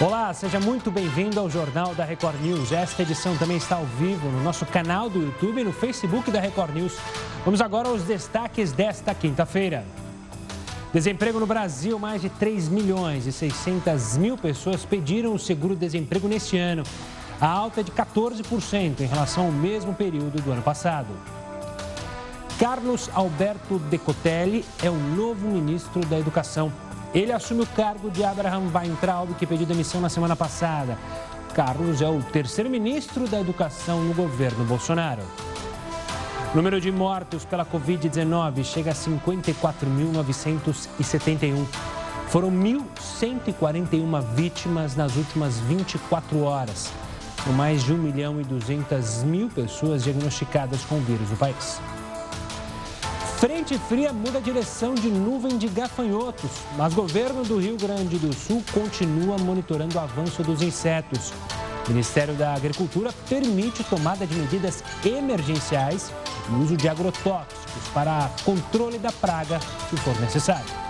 Olá, seja muito bem-vindo ao Jornal da Record News. Esta edição também está ao vivo no nosso canal do YouTube e no Facebook da Record News. Vamos agora aos destaques desta quinta-feira. Desemprego no Brasil, mais de 3 milhões e 600 mil pessoas pediram o seguro-desemprego neste ano. A alta é de 14% em relação ao mesmo período do ano passado. Carlos Alberto Decotelli é o novo ministro da Educação. Ele assume o cargo de Abraham Weintraub, que pediu demissão na semana passada. Carlos é o terceiro ministro da Educação no governo Bolsonaro. O número de mortos pela Covid-19 chega a 54.971. Foram 1.141 vítimas nas últimas 24 horas, com mais de 1 milhão e 200 mil pessoas diagnosticadas com o vírus no país. Frente fria muda a direção de nuvem de gafanhotos, mas o governo do Rio Grande do Sul continua monitorando o avanço dos insetos. O Ministério da Agricultura permite tomada de medidas emergenciais e uso de agrotóxicos para controle da praga, se for necessário.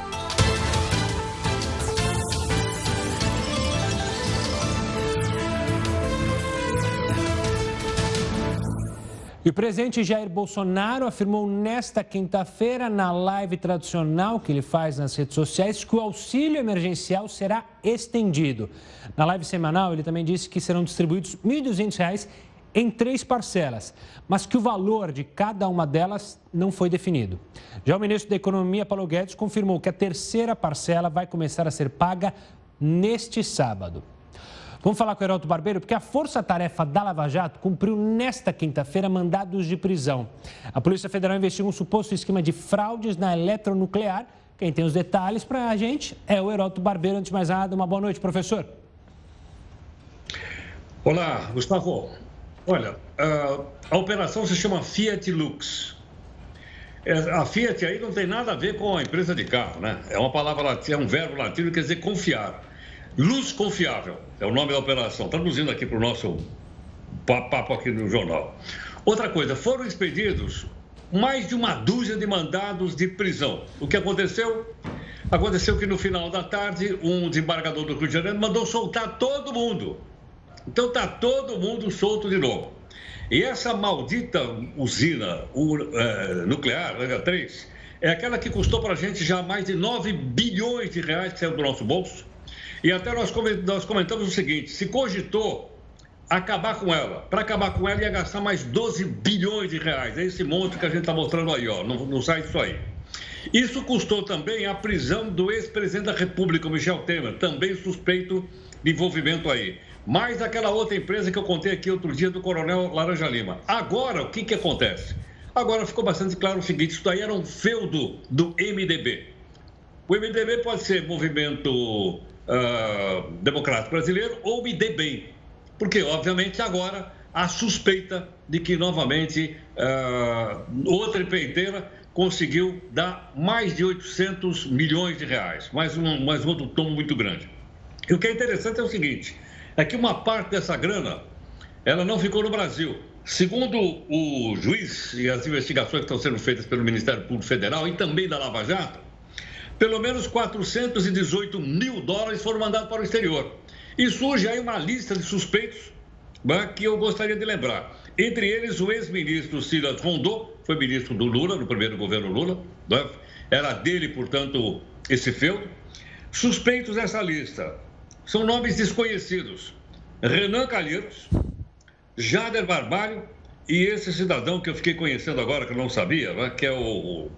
E o presidente Jair Bolsonaro afirmou nesta quinta-feira, na live tradicional que ele faz nas redes sociais, que o auxílio emergencial será estendido. Na live semanal, ele também disse que serão distribuídos R$ 1.200 em três parcelas, mas que o valor de cada uma delas não foi definido. Já o ministro da Economia, Paulo Guedes, confirmou que a terceira parcela vai começar a ser paga neste sábado. Vamos falar com o Heroto Barbeiro, porque a Força-Tarefa da Lava Jato cumpriu nesta quinta-feira mandados de prisão. A Polícia Federal investiu um suposto esquema de fraudes na eletronuclear. Quem tem os detalhes para a gente é o Heroto Barbeiro. Antes de mais nada, uma boa noite, professor. Olá, Gustavo. Olha, a, operação se chama Fiat Lux. É, a Fiat aí não tem nada a ver com a empresa de carro, né? É uma palavra, é um verbo latino que quer dizer confiar. Luz Confiável é o nome da operação, traduzindo aqui para o nosso papo aqui no jornal. Outra coisa, foram expedidos mais de uma dúzia de mandados de prisão. O que aconteceu? Aconteceu que no final da tarde, um desembargador do Rio de Janeiro mandou soltar todo mundo. Então está todo mundo solto de novo. E essa maldita usina é, nuclear, H3, é aquela que custou para a gente já mais de 9 bilhões de reais que saiu do nosso bolso e até nós comentamos o seguinte: se cogitou acabar com ela, para acabar com ela ia gastar mais 12 bilhões de reais. É esse monte que a gente está mostrando aí, ó, no, no site isso aí. Isso custou também a prisão do ex-presidente da República, Michel Temer, também suspeito de envolvimento aí. Mais aquela outra empresa que eu contei aqui outro dia do Coronel Laranja Lima. Agora, o que, que acontece? Agora ficou bastante claro o seguinte: isso daí era um feudo do MDB. O MDB pode ser movimento uh, Democrático Brasileiro ou me dê bem. Porque, obviamente, agora há suspeita de que novamente uh, outra empreiteira conseguiu dar mais de 800 milhões de reais, mais um, mais outro tom muito grande. E o que é interessante é o seguinte, é que uma parte dessa grana, ela não ficou no Brasil. Segundo o juiz e as investigações que estão sendo feitas pelo Ministério Público Federal e também da Lava Jato, pelo menos 418 mil dólares foram mandados para o exterior. E surge aí uma lista de suspeitos né, que eu gostaria de lembrar. Entre eles, o ex-ministro Silas Rondô, foi ministro do Lula, no primeiro governo Lula, né? era dele, portanto, esse feudo. Suspeitos dessa lista são nomes desconhecidos: Renan Calheiros, Jader Barbalho e esse cidadão que eu fiquei conhecendo agora, que eu não sabia, né? que é o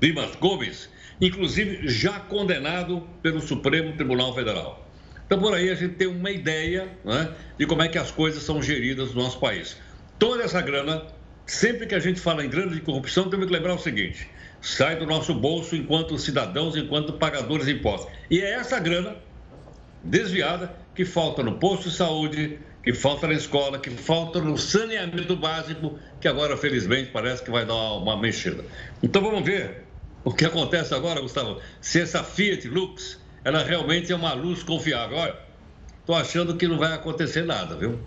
Dimas Gomes, inclusive já condenado pelo Supremo Tribunal Federal. Então, por aí a gente tem uma ideia né, de como é que as coisas são geridas no nosso país. Toda essa grana, sempre que a gente fala em grana de corrupção, temos que lembrar o seguinte: sai do nosso bolso enquanto cidadãos, enquanto pagadores de impostos. E é essa grana desviada que falta no posto de saúde, que falta na escola, que falta no saneamento básico, que agora, felizmente, parece que vai dar uma mexida. Então, vamos ver o que acontece agora, Gustavo, se essa Fiat Lux, ela realmente é uma luz confiável. Olha, estou achando que não vai acontecer nada, viu?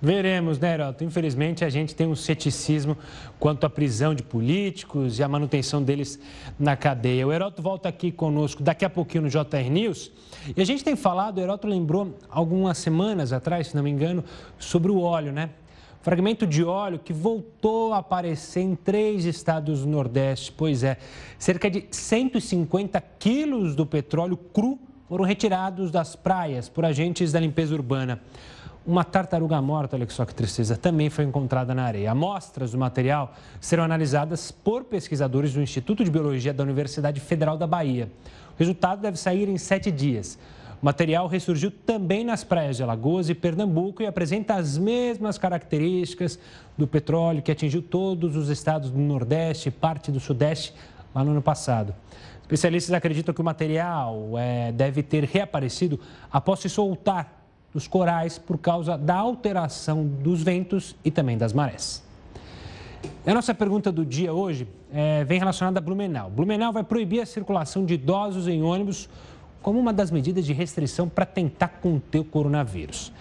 Veremos, né, Heroto? Infelizmente, a gente tem um ceticismo quanto à prisão de políticos e a manutenção deles na cadeia. O Heroto volta aqui conosco daqui a pouquinho no JR News. E a gente tem falado, o Heroto lembrou algumas semanas atrás, se não me engano, sobre o óleo, né? Fragmento de óleo que voltou a aparecer em três estados do Nordeste. Pois é, cerca de 150 quilos do petróleo cru foram retirados das praias por agentes da limpeza urbana. Uma tartaruga morta, olha só que tristeza, também foi encontrada na areia. Amostras do material serão analisadas por pesquisadores do Instituto de Biologia da Universidade Federal da Bahia. O resultado deve sair em sete dias. O material ressurgiu também nas praias de Alagoas e Pernambuco e apresenta as mesmas características do petróleo que atingiu todos os estados do Nordeste e parte do Sudeste lá no ano passado. Especialistas acreditam que o material é, deve ter reaparecido após se soltar dos corais por causa da alteração dos ventos e também das marés. A nossa pergunta do dia hoje é, vem relacionada a Blumenau. Blumenau vai proibir a circulação de idosos em ônibus como uma das medidas de restrição para tentar conter o coronavírus.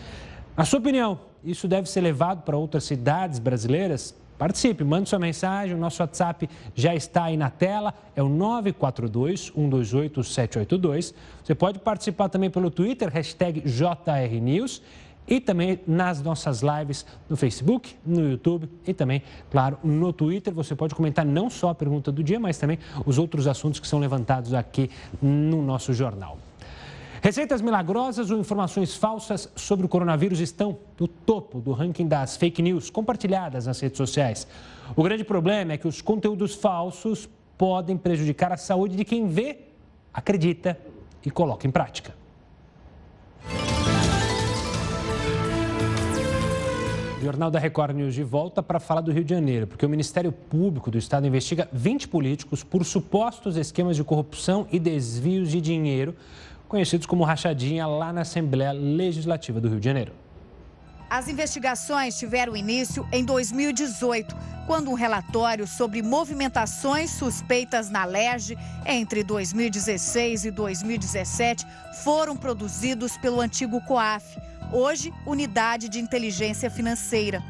Na sua opinião, isso deve ser levado para outras cidades brasileiras? Participe, mande sua mensagem, o nosso WhatsApp já está aí na tela, é o 942-128-782. Você pode participar também pelo Twitter, hashtag JRNews e também nas nossas lives no Facebook, no YouTube e também, claro, no Twitter. Você pode comentar não só a pergunta do dia, mas também os outros assuntos que são levantados aqui no nosso jornal. Receitas milagrosas ou informações falsas sobre o coronavírus estão no topo do ranking das fake news compartilhadas nas redes sociais. O grande problema é que os conteúdos falsos podem prejudicar a saúde de quem vê, acredita e coloca em prática. Jornal da Record News de volta para falar do Rio de Janeiro, porque o Ministério Público do Estado investiga 20 políticos por supostos esquemas de corrupção e desvios de dinheiro conhecidos como rachadinha, lá na Assembleia Legislativa do Rio de Janeiro. As investigações tiveram início em 2018, quando um relatório sobre movimentações suspeitas na LERJ entre 2016 e 2017 foram produzidos pelo antigo COAF, hoje Unidade de Inteligência Financeira.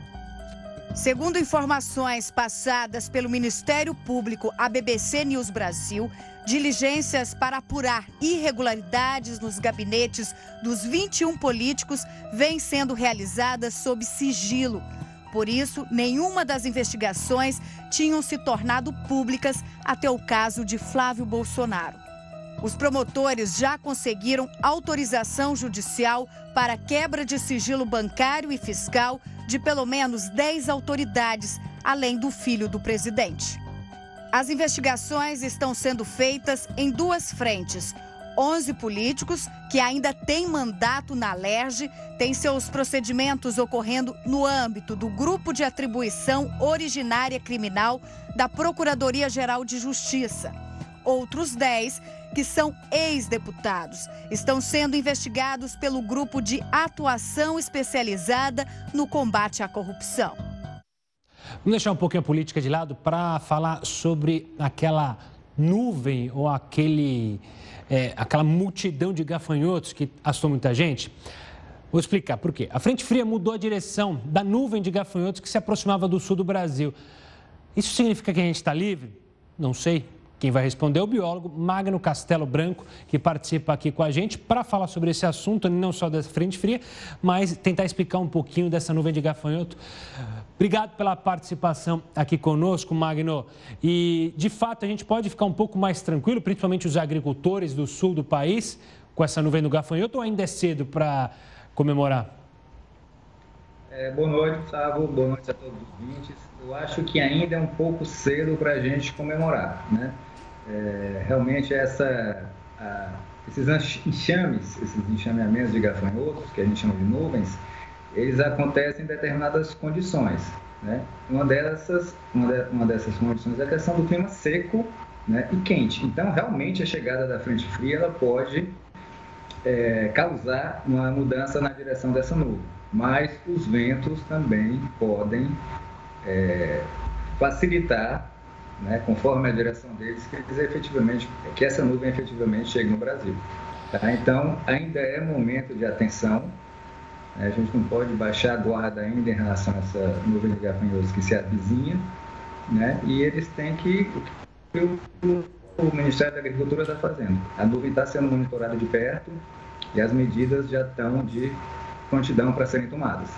Segundo informações passadas pelo Ministério Público à BBC News Brasil, diligências para apurar irregularidades nos gabinetes dos 21 políticos vêm sendo realizadas sob sigilo. Por isso, nenhuma das investigações tinham se tornado públicas até o caso de Flávio Bolsonaro. Os promotores já conseguiram autorização judicial para quebra de sigilo bancário e fiscal de pelo menos 10 autoridades, além do filho do presidente. As investigações estão sendo feitas em duas frentes. 11 políticos que ainda têm mandato na LERJ têm seus procedimentos ocorrendo no âmbito do Grupo de Atribuição Originária Criminal da Procuradoria-Geral de Justiça. Outros 10, que são ex-deputados, estão sendo investigados pelo Grupo de Atuação Especializada no Combate à Corrupção. Vamos deixar um pouquinho a política de lado para falar sobre aquela nuvem ou aquele, é, aquela multidão de gafanhotos que assustou muita gente. Vou explicar por quê. A frente fria mudou a direção da nuvem de gafanhotos que se aproximava do sul do Brasil. Isso significa que a gente está livre? Não sei. Quem vai responder é o biólogo Magno Castelo Branco, que participa aqui com a gente para falar sobre esse assunto, não só da frente fria, mas tentar explicar um pouquinho dessa nuvem de gafanhoto. Obrigado pela participação aqui conosco, Magno. E, de fato, a gente pode ficar um pouco mais tranquilo, principalmente os agricultores do sul do país, com essa nuvem do gafanhoto, ou ainda é cedo para comemorar? É, boa noite, Gustavo. Boa noite a todos os ouvintes. Eu acho que ainda é um pouco cedo para a gente comemorar, né? É, realmente essa, a, esses enxames, esses enxameamentos de gafanhotos, que a gente chama de nuvens, eles acontecem em determinadas condições. Né? Uma, dessas, uma, de, uma dessas condições é a questão do clima seco né, e quente. Então, realmente, a chegada da frente fria ela pode é, causar uma mudança na direção dessa nuvem. Mas os ventos também podem é, facilitar né, conforme a direção deles, que eles efetivamente, que essa nuvem efetivamente chegue no Brasil. Tá? Então, ainda é momento de atenção, A gente não pode baixar a guarda ainda em relação a essa nuvem de gafanhotos que se avizinha, né? E eles têm que o, o Ministério da Agricultura está fazendo. A nuvem está sendo monitorada de perto e as medidas já estão de prontidão para serem tomadas.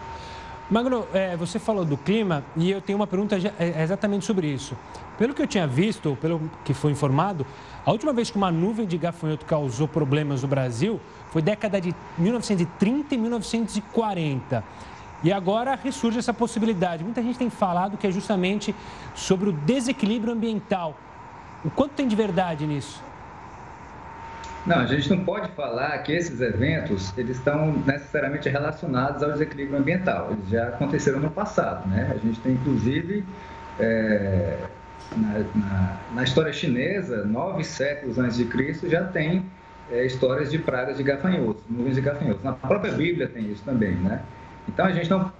Magno, é, você falou do clima e eu tenho uma pergunta é, exatamente sobre isso. Pelo que eu tinha visto, pelo que foi informado, a última vez que uma nuvem de gafanhoto causou problemas no Brasil foi década de 1930 e 1940. E agora ressurge essa possibilidade. Muita gente tem falado que é justamente sobre o desequilíbrio ambiental. O quanto tem de verdade nisso? Não, a gente não pode falar que esses eventos eles estão necessariamente relacionados ao desequilíbrio ambiental. Eles já aconteceram no passado, né? A gente tem inclusive é, na, na, na, história chinesa, nove séculos antes de Cristo, já tem é, histórias de pragas de gafanhotos, nuvens de gafanhotos. Na própria Bíblia tem isso também, né? Então a gente não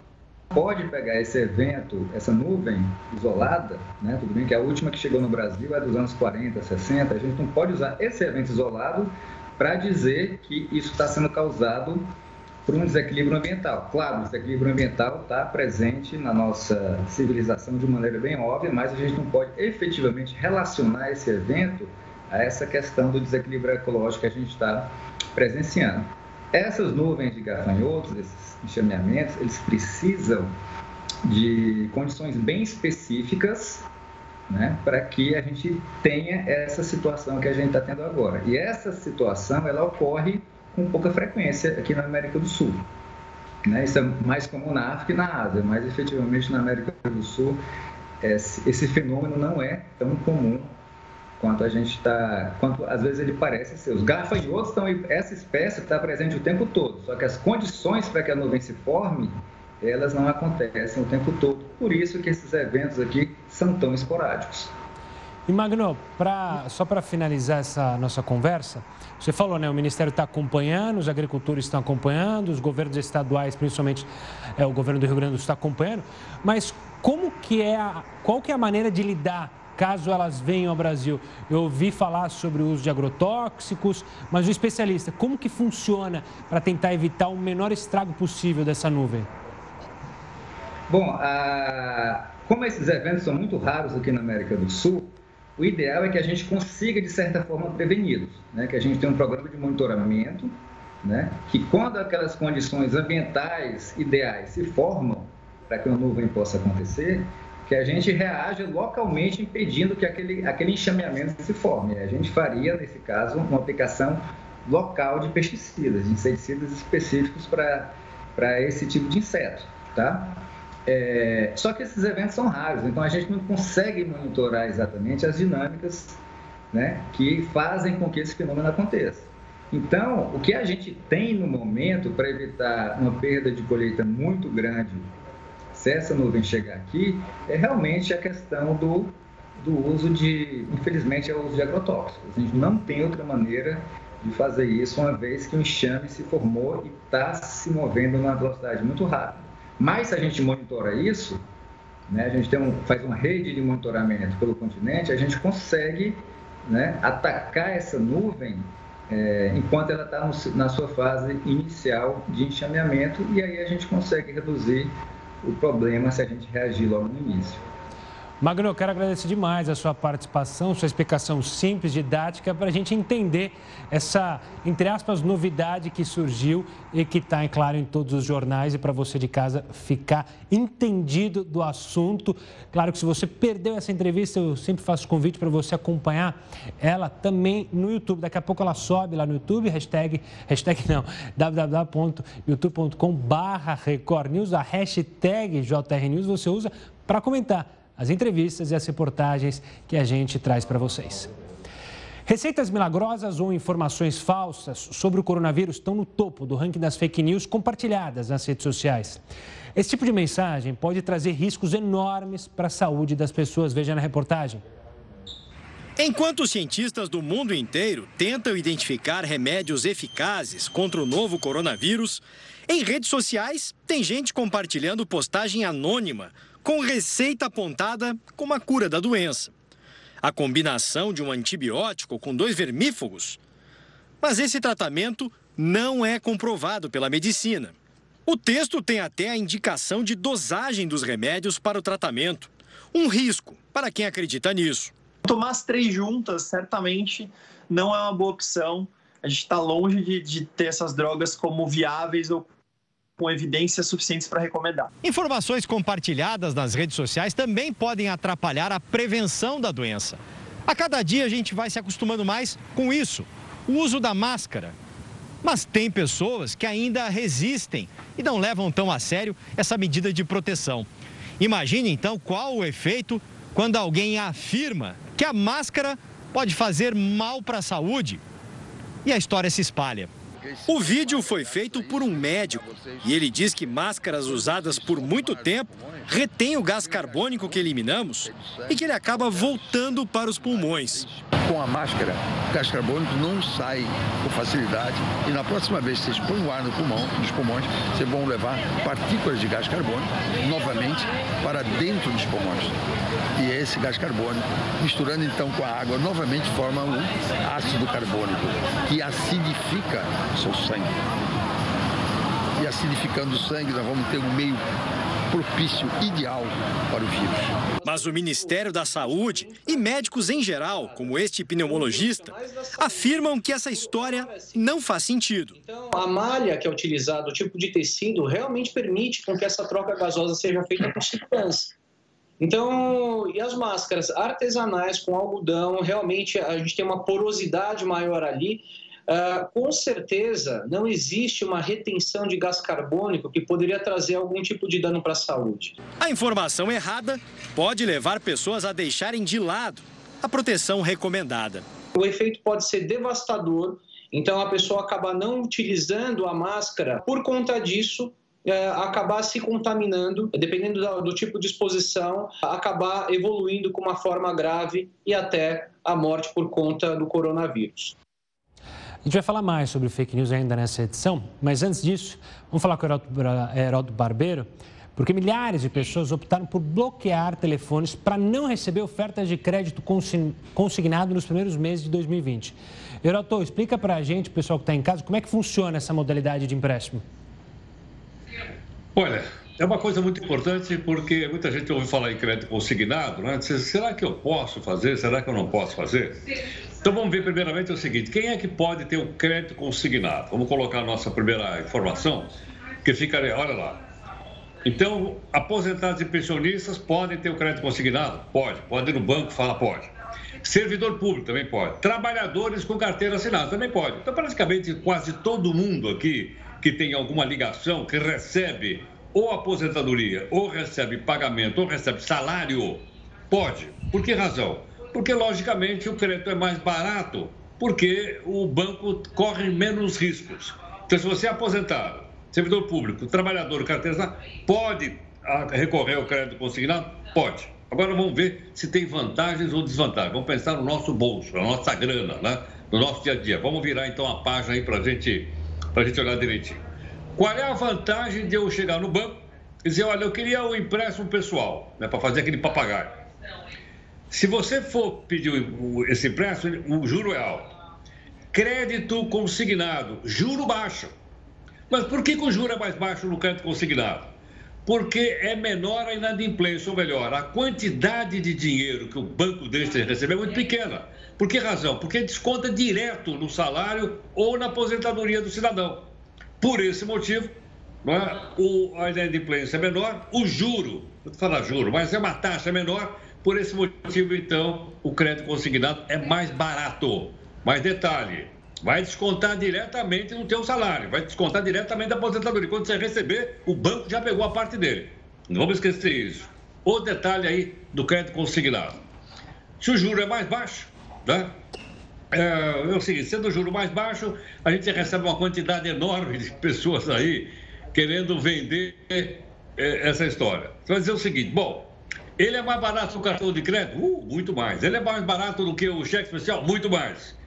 pode pegar esse evento, essa nuvem isolada, né? tudo bem que a última que chegou no Brasil é dos anos 40, 60, a gente não pode usar esse evento isolado para dizer que isso está sendo causado por um desequilíbrio ambiental. Claro, o desequilíbrio ambiental está presente na nossa civilização de maneira bem óbvia, mas a gente não pode efetivamente relacionar esse evento a essa questão do desequilíbrio ecológico que a gente está presenciando. Essas nuvens de gafanhotos, esses enxameamentos, eles precisam de condições bem específicas né, para que a gente tenha essa situação que a gente está tendo agora. E essa situação ela ocorre com pouca frequência aqui na América do Sul. Né? Isso é mais comum na África e na Ásia, mas efetivamente na América do Sul esse, esse fenômeno não é tão comum quanto a gente está, quanto às vezes ele parece ser. Os gafanhotos estão, essa espécie está presente o tempo todo, só que as condições para que a nuvem se forme, elas não acontecem o tempo todo. Por isso que esses eventos aqui são tão esporádicos. E Magno, pra, só para finalizar essa nossa conversa, você falou, né? O Ministério está acompanhando, os agricultores estão acompanhando, os governos estaduais, principalmente é, o governo do Rio Grande do Sul, está acompanhando. Mas como que é, a, qual que é a maneira de lidar caso elas venham ao Brasil. Eu ouvi falar sobre o uso de agrotóxicos, mas o especialista, como que funciona para tentar evitar o menor estrago possível dessa nuvem? Bom, a... como esses eventos são muito raros aqui na América do Sul, o ideal é que a gente consiga, de certa forma, preveni-los, né? que a gente tenha um programa de monitoramento, né? que quando aquelas condições ambientais ideais se formam para que uma nuvem possa acontecer, que a gente reaja localmente impedindo que aquele, aquele enxameamento se forme. A gente faria, nesse caso, uma aplicação local de pesticidas, de inseticidas específicos para esse tipo de inseto, tá? É, só que esses eventos são raros, então a gente não consegue monitorar exatamente as dinâmicas né, que fazem com que esse fenômeno aconteça. Então, o que a gente tem no momento para evitar uma perda de colheita muito grande se essa nuvem chegar aqui, é realmente a questão do, do uso de, infelizmente, é o uso de agrotóxicos. A gente não tem outra maneira de fazer isso, uma vez que o enxame se formou e está se movendo numa velocidade muito rápida. Mas se a gente monitora isso, né, a gente tem um, faz uma rede de monitoramento pelo continente, a gente consegue né, atacar essa nuvem é, enquanto ela está na sua fase inicial de enxameamento e aí a gente consegue reduzir o problema se a gente reagir logo no início. Magno, eu quero agradecer demais a sua participação, sua explicação simples, didática, para a gente entender essa, entre aspas, novidade que surgiu e que está, é claro, em todos os jornais e para você de casa ficar entendido do assunto. Claro que se você perdeu essa entrevista, eu sempre faço convite para você acompanhar ela também no YouTube. Daqui a pouco ela sobe lá no YouTube, hashtag, hashtag não, www.youtube.com barra Record News, a hashtag JR News você usa para comentar as entrevistas e as reportagens que a gente traz para vocês. Receitas milagrosas ou informações falsas sobre o coronavírus estão no topo do ranking das fake news compartilhadas nas redes sociais. Esse tipo de mensagem pode trazer riscos enormes para a saúde das pessoas. Veja na reportagem. Enquanto cientistas do mundo inteiro tentam identificar remédios eficazes contra o novo coronavírus, em redes sociais tem gente compartilhando postagem anônima com receita apontada como a cura da doença. A combinação de um antibiótico com dois vermífugos. Mas esse tratamento não é comprovado pela medicina. O texto tem até a indicação de dosagem dos remédios para o tratamento. Um risco para quem acredita nisso. Tomar as três juntas certamente não é uma boa opção. A gente está longe de, de ter essas drogas como viáveis ou com evidências suficientes para recomendar. Informações compartilhadas nas redes sociais também podem atrapalhar a prevenção da doença. A cada dia a gente vai se acostumando mais com isso, o uso da máscara. Mas tem pessoas que ainda resistem e não levam tão a sério essa medida de proteção. Imagine então qual o efeito quando alguém afirma que a máscara pode fazer mal para a saúde. E a história se espalha. O vídeo foi feito por um médico e ele diz que máscaras usadas por muito tempo retêm o gás carbônico que eliminamos e que ele acaba voltando para os pulmões. Com a máscara, o gás carbônico não sai com facilidade e na próxima vez que vocês põem o ar no pulmão, nos pulmões, vocês vão levar partículas de gás carbônico novamente para dentro dos pulmões. E é esse gás carbônico, misturando então com a água, novamente forma um ácido carbônico que acidifica seu sangue. E acidificando o sangue, nós vamos ter um meio propício, ideal para o vírus. Mas o Ministério da Saúde e médicos em geral, como este pneumologista, afirmam que essa história não faz sentido. Então, a malha que é utilizada, o tipo de tecido, realmente permite com que essa troca gasosa seja feita com segurança. Então, e as máscaras artesanais com algodão, realmente a gente tem uma porosidade maior ali Uh, com certeza não existe uma retenção de gás carbônico que poderia trazer algum tipo de dano para a saúde. A informação errada pode levar pessoas a deixarem de lado a proteção recomendada. O efeito pode ser devastador, então a pessoa acaba não utilizando a máscara por conta disso. É, acabar se contaminando, dependendo do, do tipo de exposição, acabar evoluindo com uma forma grave e até a morte por conta do coronavírus. A gente vai falar mais sobre fake news ainda nessa edição, mas antes disso, vamos falar com o Heródoto Barbeiro, porque milhares de pessoas optaram por bloquear telefones para não receber ofertas de crédito consignado nos primeiros meses de 2020. Heródoto, explica para a gente, pessoal que está em casa, como é que funciona essa modalidade de empréstimo. Olha, é uma coisa muito importante porque muita gente ouve falar em crédito consignado, né? Será que eu posso fazer? Será que eu não posso fazer? Então vamos ver primeiramente o seguinte: quem é que pode ter o crédito consignado? Vamos colocar a nossa primeira informação, que ficaria, olha lá. Então, aposentados e pensionistas podem ter o crédito consignado? Pode. Pode ir no banco falar pode. Servidor público também pode. Trabalhadores com carteira assinada também pode. Então, praticamente quase todo mundo aqui que tem alguma ligação, que recebe ou aposentadoria, ou recebe pagamento, ou recebe salário, pode. Por que razão? Porque, logicamente, o crédito é mais barato, porque o banco corre menos riscos. Então, se você é aposentado, servidor público, trabalhador, carteira, pode ah, recorrer ao crédito consignado? Pode. Agora vamos ver se tem vantagens ou desvantagens. Vamos pensar no nosso bolso, na nossa grana, né? no nosso dia a dia. Vamos virar então a página aí para gente, a gente olhar direitinho. Qual é a vantagem de eu chegar no banco e dizer, olha, eu queria o um empréstimo pessoal, né, para fazer aquele papagaio. Se você for pedir esse empréstimo, o juro é alto. Crédito consignado, juro baixo. Mas por que, que o juro é mais baixo no crédito consignado? Porque é menor a inadimplência, ou melhor, a quantidade de dinheiro que o banco deixa de receber é muito pequena. Por que razão? Porque desconta direto no salário ou na aposentadoria do cidadão. Por esse motivo, é? o, a inadimplência é menor, o juro, vou falar juro, mas é uma taxa menor por esse motivo, então, o crédito consignado é mais barato. Mas detalhe, vai descontar diretamente no teu salário, vai descontar diretamente da aposentadoria. Quando você receber, o banco já pegou a parte dele. Não vamos esquecer isso. O detalhe aí do crédito consignado. Se o juro é mais baixo, né? É, é o seguinte, sendo o juro mais baixo, a gente recebe uma quantidade enorme de pessoas aí querendo vender é, essa história. Você vai dizer o seguinte, bom, ele é mais barato que o cartão de crédito? Uh, muito mais. Ele é mais barato do que o cheque especial? Muito mais.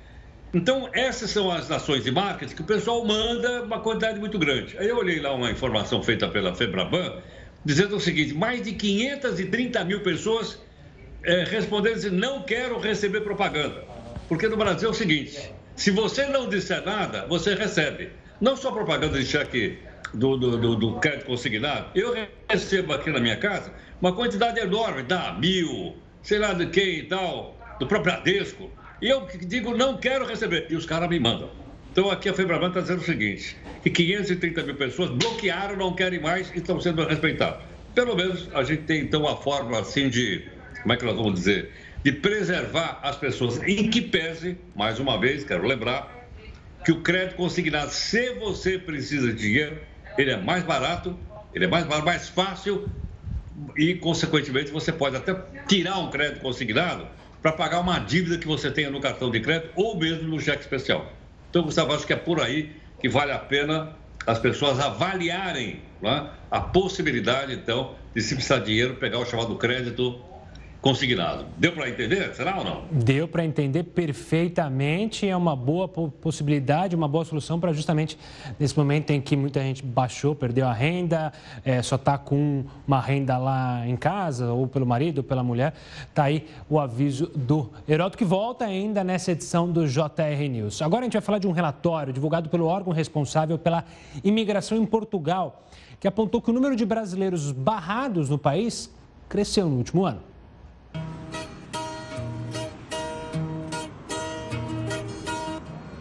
Então, essas são as ações de marketing que o pessoal manda uma quantidade muito grande. Aí eu olhei lá uma informação feita pela Febraban, dizendo o seguinte: mais de 530 mil pessoas é, respondendo não quero receber propaganda. Porque no Brasil é o seguinte: se você não disser nada, você recebe. Não só propaganda de cheque do, do, do, do crédito consignado, eu recebo aqui na minha casa uma quantidade enorme, dá mil, sei lá de quem e tal, do próprio. E eu digo, não quero receber. E os caras me mandam. Então aqui a Febraban está dizendo o seguinte, que 530 mil pessoas bloquearam, não querem mais e estão sendo respeitados. Pelo menos a gente tem então a forma assim de, como é que nós vamos dizer, de preservar as pessoas em que pese, mais uma vez, quero lembrar, que o crédito consignado, se você precisa de dinheiro, ele é mais barato, ele é mais, mais fácil e, consequentemente, você pode até tirar um crédito consignado para pagar uma dívida que você tenha no cartão de crédito ou mesmo no cheque especial. Então, Gustavo, acho que é por aí que vale a pena as pessoas avaliarem né, a possibilidade, então, de se precisar de dinheiro, pegar o chamado crédito consignado. Deu para entender? Será ou não? Deu para entender perfeitamente. É uma boa possibilidade, uma boa solução para justamente nesse momento em que muita gente baixou, perdeu a renda, é, só está com uma renda lá em casa, ou pelo marido, ou pela mulher. Está aí o aviso do Heródoto, que volta ainda nessa edição do JR News. Agora a gente vai falar de um relatório divulgado pelo órgão responsável pela imigração em Portugal, que apontou que o número de brasileiros barrados no país cresceu no último ano.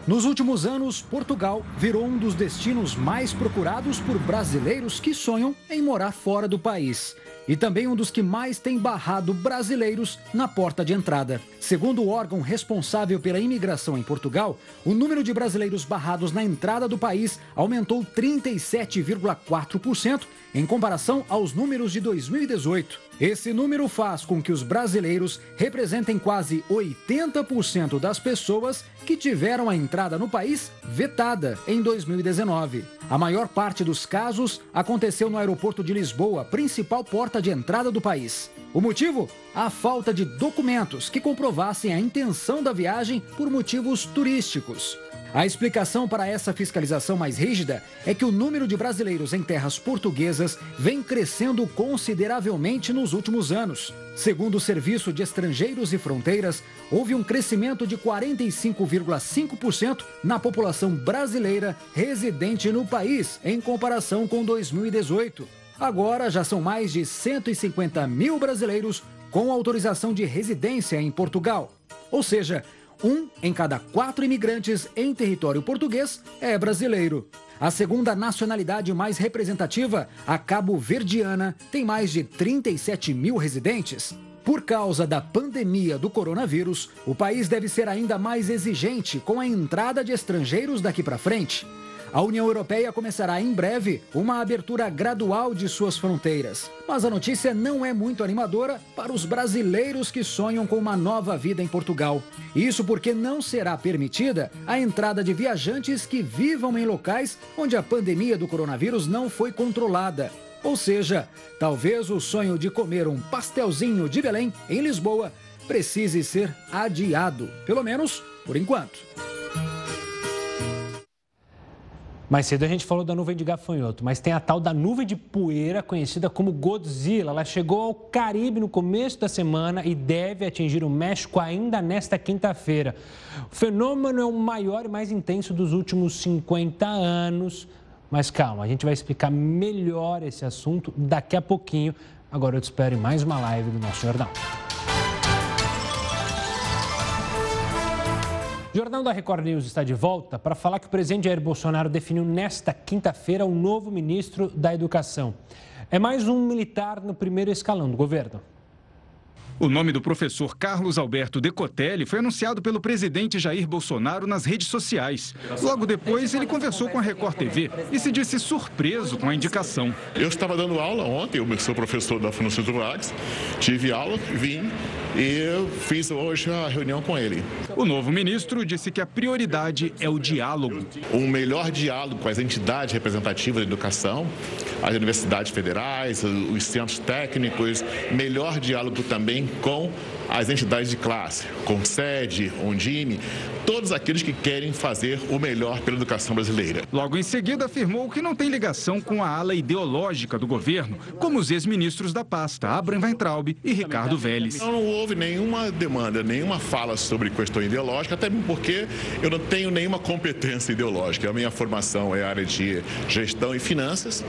Nos últimos anos, Portugal virou um dos destinos mais procurados por brasileiros que sonham em morar fora do país. E também um dos que mais tem barrado brasileiros na porta de entrada. Segundo o órgão responsável pela imigração em Portugal, o número de brasileiros barrados na entrada do país aumentou 37,4% em comparação aos números de 2018. Esse número faz com que os brasileiros representem quase 80% das pessoas que tiveram a entrada no país vetada em 2019. A maior parte dos casos aconteceu no aeroporto de Lisboa, principal porta de entrada do país. O motivo? A falta de documentos que comprovassem a intenção da viagem por motivos turísticos. A explicação para essa fiscalização mais rígida é que o número de brasileiros em terras portuguesas vem crescendo consideravelmente nos últimos anos. Segundo o Serviço de Estrangeiros e Fronteiras, houve um crescimento de 45,5% na população brasileira residente no país, em comparação com 2018. Agora já são mais de 150 mil brasileiros com autorização de residência em Portugal. Ou seja, um em cada quatro imigrantes em território português é brasileiro. A segunda nacionalidade mais representativa, a cabo-verdiana, tem mais de 37 mil residentes. Por causa da pandemia do coronavírus, o país deve ser ainda mais exigente com a entrada de estrangeiros daqui para frente. A União Europeia começará em breve uma abertura gradual de suas fronteiras. Mas a notícia não é muito animadora para os brasileiros que sonham com uma nova vida em Portugal. Isso porque não será permitida a entrada de viajantes que vivam em locais onde a pandemia do coronavírus não foi controlada. Ou seja, talvez o sonho de comer um pastelzinho de Belém em Lisboa precise ser adiado, pelo menos por enquanto. Mais cedo a gente falou da nuvem de gafanhoto, mas tem a tal da nuvem de poeira, conhecida como Godzilla. Ela chegou ao Caribe no começo da semana e deve atingir o México ainda nesta quinta-feira. O fenômeno é o maior e mais intenso dos últimos 50 anos. Mas calma, a gente vai explicar melhor esse assunto daqui a pouquinho. Agora eu te espero em mais uma live do nosso Jornal. O Jornal da Record News está de volta para falar que o presidente Jair Bolsonaro definiu nesta quinta-feira o novo ministro da Educação. É mais um militar no primeiro escalão do governo. O nome do professor Carlos Alberto Decotelli foi anunciado pelo presidente Jair Bolsonaro nas redes sociais. Logo depois, ele conversou com a Record TV e se disse surpreso com a indicação. Eu estava dando aula ontem, eu sou professor da Fundação Turlax, tive aula, vim e fiz hoje a reunião com ele. O novo ministro disse que a prioridade é o diálogo. Um melhor diálogo com as entidades representativas da educação, as universidades federais, os centros técnicos, melhor diálogo também com as entidades de classe, Concede, Ondime, todos aqueles que querem fazer o melhor pela educação brasileira. Logo em seguida, afirmou que não tem ligação com a ala ideológica do governo, como os ex-ministros da pasta, Abraham Weintraub e Ricardo Vélez. Não, houve nenhuma demanda, nenhuma fala sobre questão ideológica, até porque eu não tenho nenhuma competência ideológica. A minha formação é a área de gestão e finanças.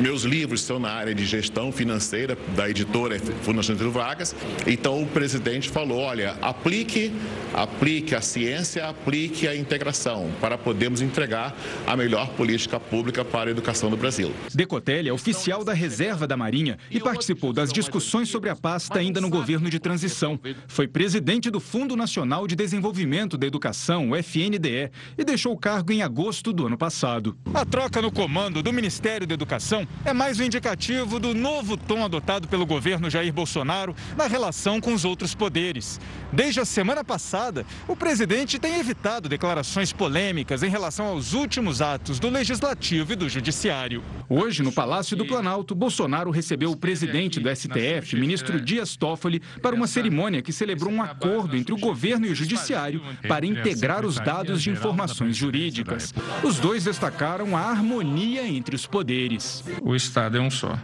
Meus livros são na área de gestão financeira da editora Fundação Getúlio Vargas. Então o presidente falou: olha, aplique, aplique a ciência, aplique a integração para podermos entregar a melhor política pública para a educação do Brasil. Decotelli é oficial da reserva da Marinha e participou das discussões sobre a pasta ainda no governo de transição. Foi presidente do Fundo Nacional de Desenvolvimento da Educação, o FNDE, e deixou o cargo em agosto do ano passado. A troca no comando do Ministério da Educação é mais um indicativo do novo tom adotado pelo governo Jair Bolsonaro na relação com os outros poderes. Desde a semana passada, o presidente tem evitado declarações polêmicas em relação aos últimos atos do Legislativo e do Judiciário. Hoje, no Palácio do Planalto, Bolsonaro recebeu o presidente do STF, ministro Dias Toffoli, para uma cerimônia que celebrou um acordo entre o governo e o Judiciário para integrar os dados de informações jurídicas. Os dois destacaram a harmonia entre os poderes. O Estado é um só,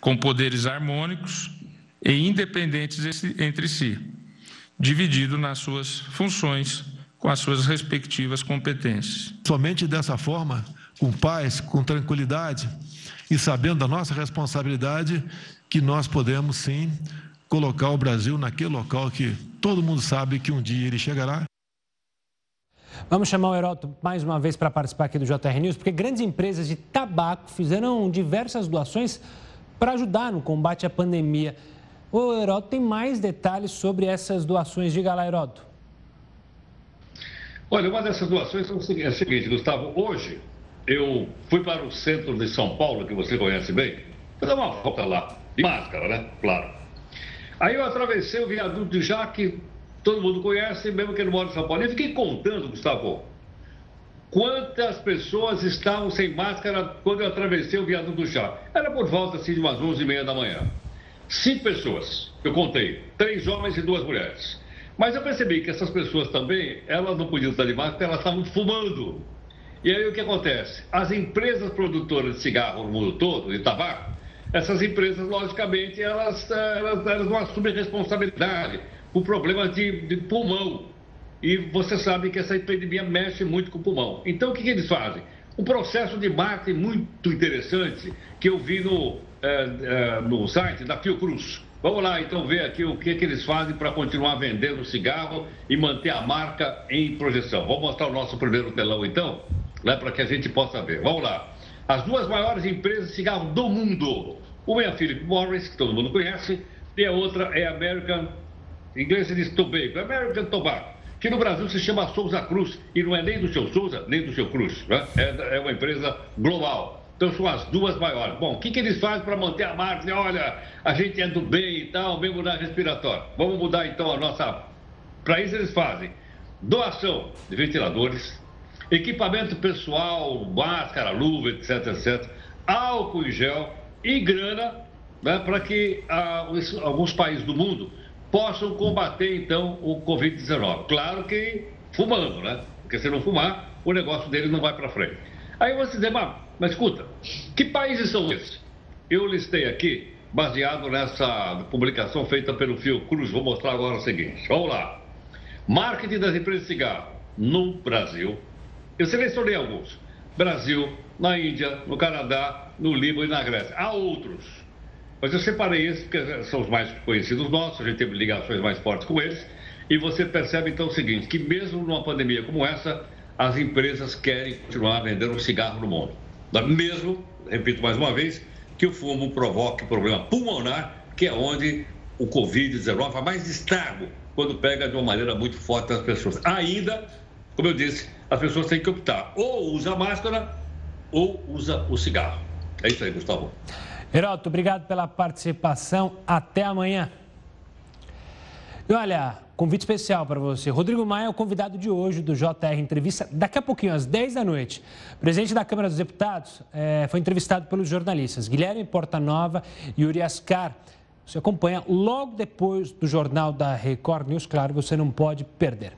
com poderes harmônicos e independentes entre si, dividido nas suas funções com as suas respectivas competências. Somente dessa forma, com paz, com tranquilidade e sabendo da nossa responsabilidade, que nós podemos sim colocar o Brasil naquele local que todo mundo sabe que um dia ele chegará. Vamos chamar o Heroto mais uma vez para participar aqui do JR News, porque grandes empresas de tabaco fizeram diversas doações para ajudar no combate à pandemia. O Heroto tem mais detalhes sobre essas doações. Diga lá, Heroto. Olha, uma dessas doações é a seguinte, Gustavo. Hoje eu fui para o centro de São Paulo, que você conhece bem, para dar uma volta lá, de máscara, né? Claro. Aí eu atravessei o viaduto de Jaque, todo mundo conhece, mesmo que não mora em São Paulo. E fiquei contando, Gustavo, quantas pessoas estavam sem máscara quando eu atravessei o viaduto do Jaque. Era por volta assim, de umas 11h30 da manhã. Cinco pessoas, eu contei, três homens e duas mulheres. Mas eu percebi que essas pessoas também, elas não podiam estar de máscara, elas estavam fumando. E aí o que acontece? As empresas produtoras de cigarro no mundo todo, de tabaco, essas empresas, logicamente, elas, elas, elas não assumem responsabilidade por problemas de, de, pulmão. E você sabe que essa epidemia mexe muito com o pulmão. Então, o que, que eles fazem? Um processo de marketing muito interessante que eu vi no, é, é, no site da Fiocruz. Vamos lá, então, ver aqui o que, que eles fazem para continuar vendendo cigarro e manter a marca em projeção. Vamos mostrar o nosso primeiro telão, então? né, para que a gente possa ver. Vamos lá. As duas maiores empresas de cigarro do mundo. Uma é a Philip Morris, que todo mundo conhece, e a outra é a American, em inglês diz Tobacco, American Tobacco, que no Brasil se chama Souza Cruz, e não é nem do seu Souza, nem do seu Cruz. Né? É, é uma empresa global. Então são as duas maiores. Bom, o que, que eles fazem para manter a marca? Olha, a gente é do bem e tal, mesmo na respiratória. Vamos mudar então a nossa. Para isso eles fazem doação de ventiladores, equipamento pessoal, máscara, luva, etc, etc, álcool em gel e grana né, para que ah, alguns países do mundo possam combater então o Covid-19. Claro que fumando, né? Porque se não fumar, o negócio dele não vai para frente. Aí você diz, mas, mas escuta, que países são esses? Eu listei aqui, baseado nessa publicação feita pelo Fiocruz, vou mostrar agora o seguinte. Vamos lá. Marketing das empresas de cigarro no Brasil, eu selecionei alguns. Brasil, na Índia, no Canadá, no Líbano e na Grécia. Há outros. Mas eu separei esses porque são os mais conhecidos nossos, a gente teve ligações mais fortes com eles. E você percebe então o seguinte, que mesmo numa pandemia como essa, as empresas querem continuar vendendo cigarro no mundo. Mesmo, repito mais uma vez, que o fumo provoque problema pulmonar, que é onde o Covid-19 faz mais estrago quando pega de uma maneira muito forte as pessoas. Ainda, como eu disse, as pessoas têm que optar. Ou usa máscara ou usa o cigarro. É isso aí, Gustavo. Heroto, obrigado pela participação. Até amanhã. E olha, convite especial para você. Rodrigo Maia é o convidado de hoje do JR Entrevista, daqui a pouquinho, às 10 da noite. O presidente da Câmara dos Deputados é, foi entrevistado pelos jornalistas Guilherme Portanova e Yuri Ascar. você acompanha logo depois do jornal da Record News, claro, você não pode perder.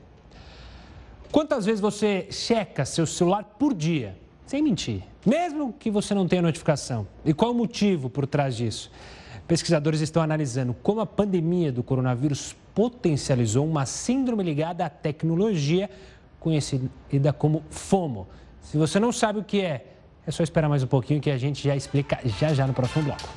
Quantas vezes você checa seu celular por dia? Sem mentir, mesmo que você não tenha notificação. E qual o motivo por trás disso? Pesquisadores estão analisando como a pandemia do coronavírus potencializou uma síndrome ligada à tecnologia, conhecida como FOMO. Se você não sabe o que é, é só esperar mais um pouquinho que a gente já explica já já no próximo bloco.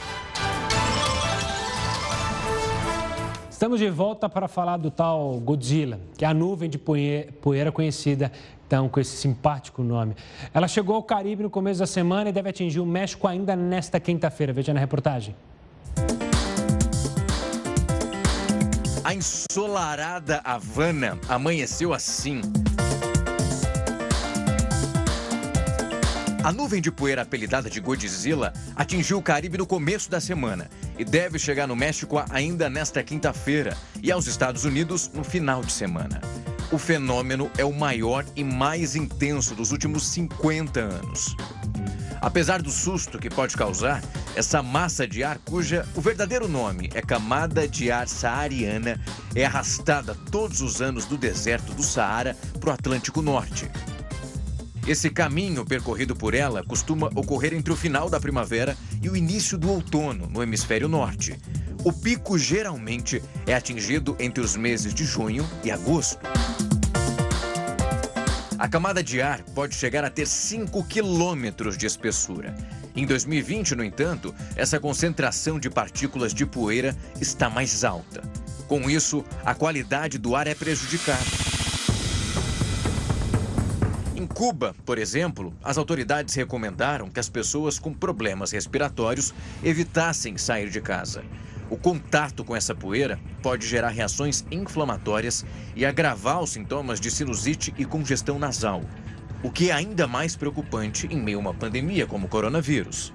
Estamos de volta para falar do tal Godzilla, que é a nuvem de poeira conhecida então com esse simpático nome. Ela chegou ao Caribe no começo da semana e deve atingir o México ainda nesta quinta-feira. Veja na reportagem. A ensolarada Havana amanheceu assim. A nuvem de poeira apelidada de Godzilla atingiu o Caribe no começo da semana e deve chegar no México ainda nesta quinta-feira e aos Estados Unidos no final de semana. O fenômeno é o maior e mais intenso dos últimos 50 anos. Apesar do susto que pode causar, essa massa de ar, cuja o verdadeiro nome é camada de ar saariana, é arrastada todos os anos do deserto do Saara para o Atlântico Norte. Esse caminho percorrido por ela costuma ocorrer entre o final da primavera e o início do outono no hemisfério norte. O pico geralmente é atingido entre os meses de junho e agosto. A camada de ar pode chegar a ter 5 quilômetros de espessura. Em 2020, no entanto, essa concentração de partículas de poeira está mais alta. Com isso, a qualidade do ar é prejudicada. Cuba, por exemplo, as autoridades recomendaram que as pessoas com problemas respiratórios evitassem sair de casa. O contato com essa poeira pode gerar reações inflamatórias e agravar os sintomas de sinusite e congestão nasal, o que é ainda mais preocupante em meio a uma pandemia como o coronavírus.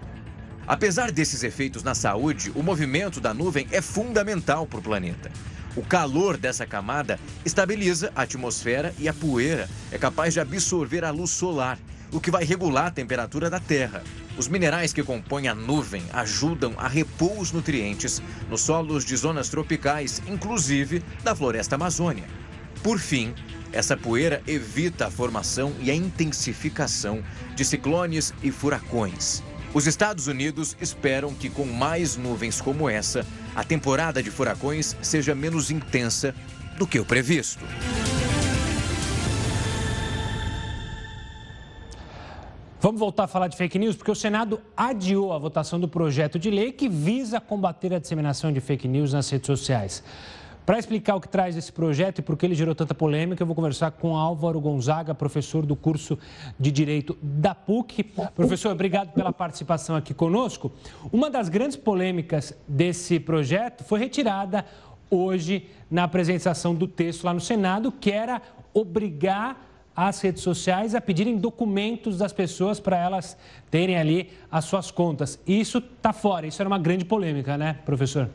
Apesar desses efeitos na saúde, o movimento da nuvem é fundamental para o planeta. O calor dessa camada estabiliza a atmosfera e a poeira é capaz de absorver a luz solar, o que vai regular a temperatura da Terra. Os minerais que compõem a nuvem ajudam a repor os nutrientes nos solos de zonas tropicais, inclusive da floresta amazônia. Por fim, essa poeira evita a formação e a intensificação de ciclones e furacões. Os Estados Unidos esperam que, com mais nuvens como essa, a temporada de furacões seja menos intensa do que o previsto. Vamos voltar a falar de fake news, porque o Senado adiou a votação do projeto de lei que visa combater a disseminação de fake news nas redes sociais. Para explicar o que traz esse projeto e por que ele gerou tanta polêmica, eu vou conversar com Álvaro Gonzaga, professor do curso de Direito da PUC. Professor, obrigado pela participação aqui conosco. Uma das grandes polêmicas desse projeto foi retirada hoje na apresentação do texto lá no Senado, que era obrigar as redes sociais a pedirem documentos das pessoas para elas terem ali as suas contas. Isso está fora, isso era uma grande polêmica, né, professor?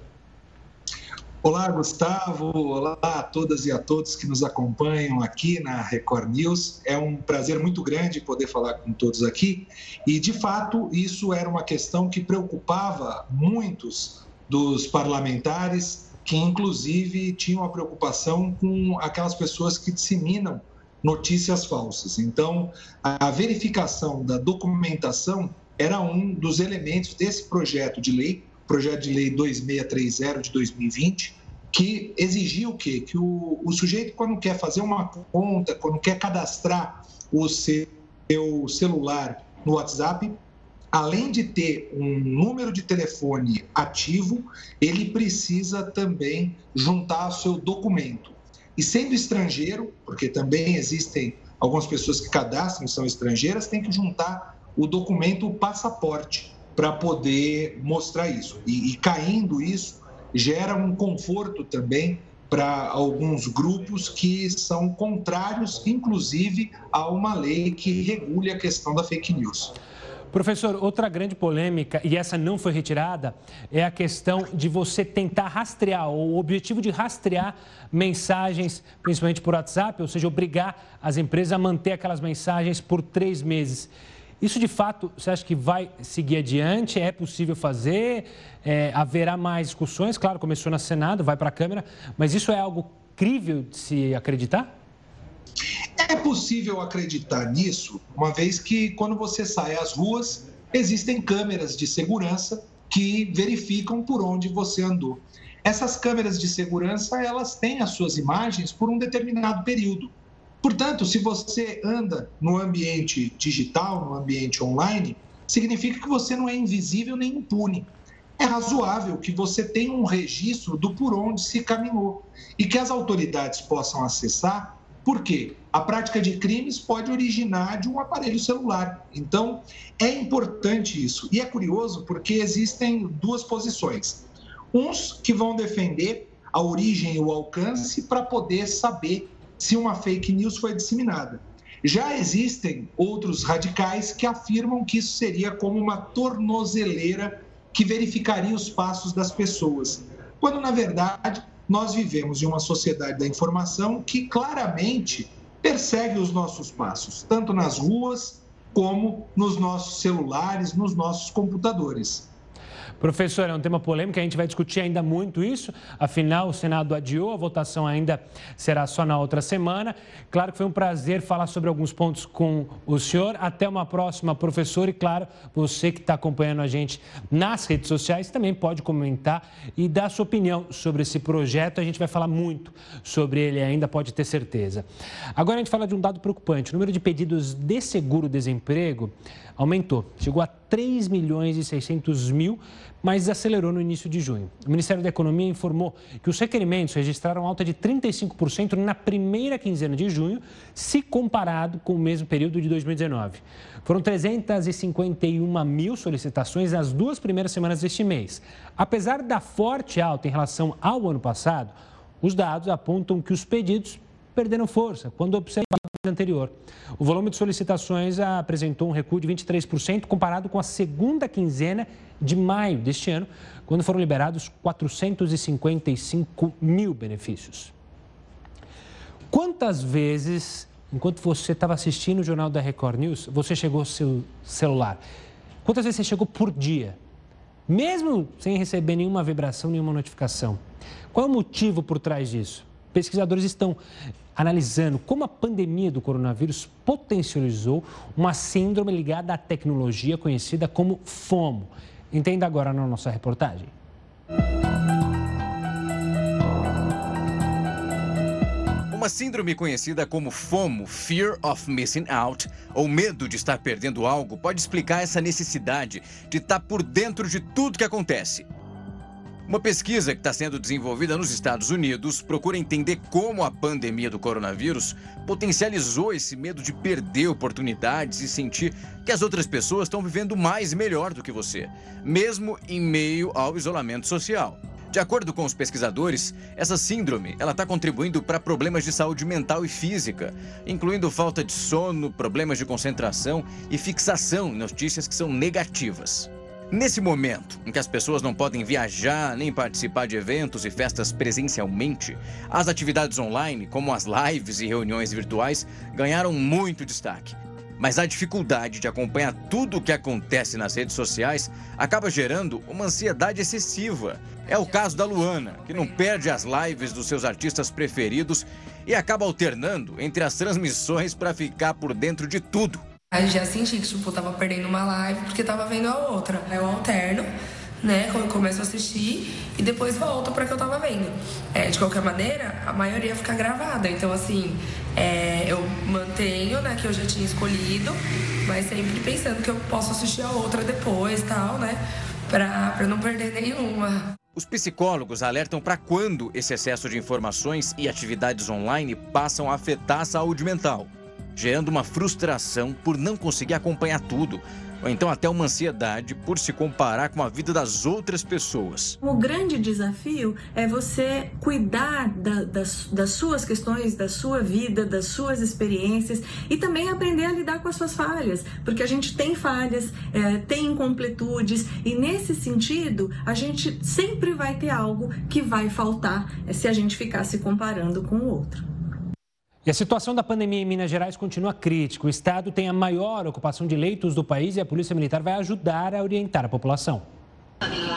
Olá, Gustavo. Olá a todas e a todos que nos acompanham aqui na Record News. É um prazer muito grande poder falar com todos aqui. E, de fato, isso era uma questão que preocupava muitos dos parlamentares, que, inclusive, tinham a preocupação com aquelas pessoas que disseminam notícias falsas. Então, a verificação da documentação era um dos elementos desse projeto de lei projeto de lei 2630 de 2020, que exigia o quê? Que o, o sujeito, quando quer fazer uma conta, quando quer cadastrar o seu celular no WhatsApp, além de ter um número de telefone ativo, ele precisa também juntar o seu documento. E sendo estrangeiro, porque também existem algumas pessoas que cadastram e são estrangeiras, tem que juntar o documento o passaporte para poder mostrar isso. E, e caindo isso, gera um conforto também para alguns grupos que são contrários, inclusive, a uma lei que regule a questão da fake news. Professor, outra grande polêmica, e essa não foi retirada, é a questão de você tentar rastrear, o objetivo de rastrear mensagens, principalmente por WhatsApp, ou seja, obrigar as empresas a manter aquelas mensagens por três meses. Isso de fato, você acha que vai seguir adiante? É possível fazer? É, haverá mais discussões? Claro, começou no Senado, vai para a Câmara, mas isso é algo crível de se acreditar? É possível acreditar nisso, uma vez que quando você sai às ruas, existem câmeras de segurança que verificam por onde você andou. Essas câmeras de segurança, elas têm as suas imagens por um determinado período. Portanto, se você anda no ambiente digital, no ambiente online, significa que você não é invisível nem impune. É razoável que você tenha um registro do por onde se caminhou e que as autoridades possam acessar, porque a prática de crimes pode originar de um aparelho celular. Então, é importante isso. E é curioso porque existem duas posições. Uns que vão defender a origem e o alcance para poder saber se uma fake news foi disseminada. Já existem outros radicais que afirmam que isso seria como uma tornozeleira que verificaria os passos das pessoas, quando na verdade nós vivemos em uma sociedade da informação que claramente persegue os nossos passos, tanto nas ruas como nos nossos celulares, nos nossos computadores. Professor, é um tema polêmico, a gente vai discutir ainda muito isso. Afinal, o Senado adiou, a votação ainda será só na outra semana. Claro que foi um prazer falar sobre alguns pontos com o senhor. Até uma próxima, professor. E claro, você que está acompanhando a gente nas redes sociais também pode comentar e dar sua opinião sobre esse projeto. A gente vai falar muito sobre ele ainda, pode ter certeza. Agora a gente fala de um dado preocupante: o número de pedidos de seguro-desemprego aumentou, chegou a 3 milhões e 600 mil, mas acelerou no início de junho. O Ministério da Economia informou que os requerimentos registraram alta de 35% na primeira quinzena de junho, se comparado com o mesmo período de 2019. Foram 351 mil solicitações nas duas primeiras semanas deste mês. Apesar da forte alta em relação ao ano passado, os dados apontam que os pedidos perderam força quando observados anterior. O volume de solicitações apresentou um recuo de 23% comparado com a segunda quinzena de maio deste ano, quando foram liberados 455 mil benefícios. Quantas vezes, enquanto você estava assistindo o jornal da Record News, você chegou ao seu celular? Quantas vezes você chegou por dia? Mesmo sem receber nenhuma vibração, nenhuma notificação. Qual é o motivo por trás disso? Pesquisadores estão analisando como a pandemia do coronavírus potencializou uma síndrome ligada à tecnologia conhecida como FOMO. Entenda agora na nossa reportagem. Uma síndrome conhecida como FOMO, Fear of Missing Out, ou medo de estar perdendo algo, pode explicar essa necessidade de estar por dentro de tudo que acontece. Uma pesquisa que está sendo desenvolvida nos Estados Unidos procura entender como a pandemia do coronavírus potencializou esse medo de perder oportunidades e sentir que as outras pessoas estão vivendo mais e melhor do que você, mesmo em meio ao isolamento social. De acordo com os pesquisadores, essa síndrome ela está contribuindo para problemas de saúde mental e física, incluindo falta de sono, problemas de concentração e fixação em notícias que são negativas. Nesse momento em que as pessoas não podem viajar nem participar de eventos e festas presencialmente, as atividades online, como as lives e reuniões virtuais, ganharam muito destaque. Mas a dificuldade de acompanhar tudo o que acontece nas redes sociais acaba gerando uma ansiedade excessiva. É o caso da Luana, que não perde as lives dos seus artistas preferidos e acaba alternando entre as transmissões para ficar por dentro de tudo. Aí já senti que, tipo, tava perdendo uma live porque tava vendo a outra. Eu alterno, né, quando eu começo a assistir e depois volto para que eu tava vendo. É, de qualquer maneira, a maioria fica gravada. Então, assim, é, eu mantenho, né, que eu já tinha escolhido, mas sempre pensando que eu posso assistir a outra depois, tal, né, pra, pra não perder nenhuma. Os psicólogos alertam para quando esse excesso de informações e atividades online passam a afetar a saúde mental gerando uma frustração por não conseguir acompanhar tudo, ou então até uma ansiedade por se comparar com a vida das outras pessoas. O grande desafio é você cuidar da, das, das, suas questões, da sua vida, das suas experiências e também aprender a lidar com as suas falhas, porque a gente tem falhas, é, tem incompletudes e nesse sentido a gente sempre vai ter algo que vai faltar se a gente ficar se comparando com o outro. E a situação da pandemia em Minas Gerais continua crítica. O estado tem a maior ocupação de leitos do país e a Polícia Militar vai ajudar a orientar a população.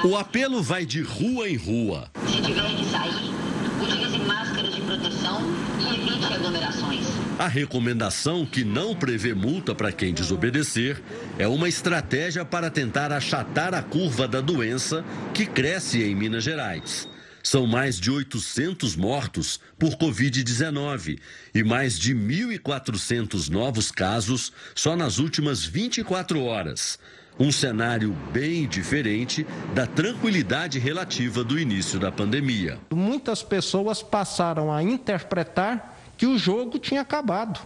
O apelo vai de rua em rua. Se tiver que sair, utilize máscaras de proteção e evite aglomerações. A recomendação, que não prevê multa para quem desobedecer, é uma estratégia para tentar achatar a curva da doença que cresce em Minas Gerais. São mais de 800 mortos por Covid-19 e mais de 1.400 novos casos só nas últimas 24 horas. Um cenário bem diferente da tranquilidade relativa do início da pandemia. Muitas pessoas passaram a interpretar que o jogo tinha acabado.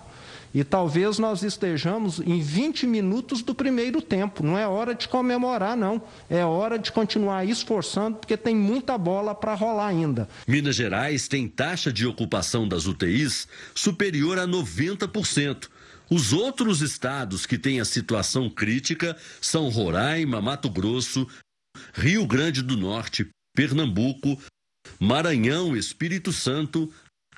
E talvez nós estejamos em 20 minutos do primeiro tempo. Não é hora de comemorar, não. É hora de continuar esforçando, porque tem muita bola para rolar ainda. Minas Gerais tem taxa de ocupação das UTIs superior a 90%. Os outros estados que têm a situação crítica são Roraima, Mato Grosso, Rio Grande do Norte, Pernambuco, Maranhão, Espírito Santo,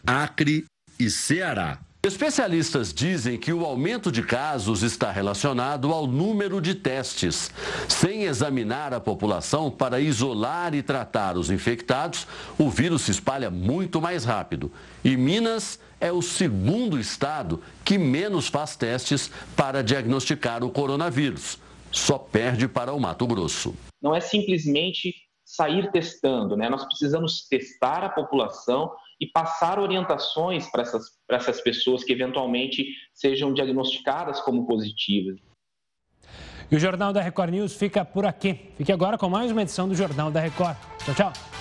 Acre e Ceará. Especialistas dizem que o aumento de casos está relacionado ao número de testes. Sem examinar a população para isolar e tratar os infectados, o vírus se espalha muito mais rápido. E Minas é o segundo estado que menos faz testes para diagnosticar o coronavírus. Só perde para o Mato Grosso. Não é simplesmente sair testando, né? Nós precisamos testar a população e passar orientações para essas, para essas pessoas que eventualmente sejam diagnosticadas como positivas. E o Jornal da Record News fica por aqui. Fique agora com mais uma edição do Jornal da Record. Tchau, tchau.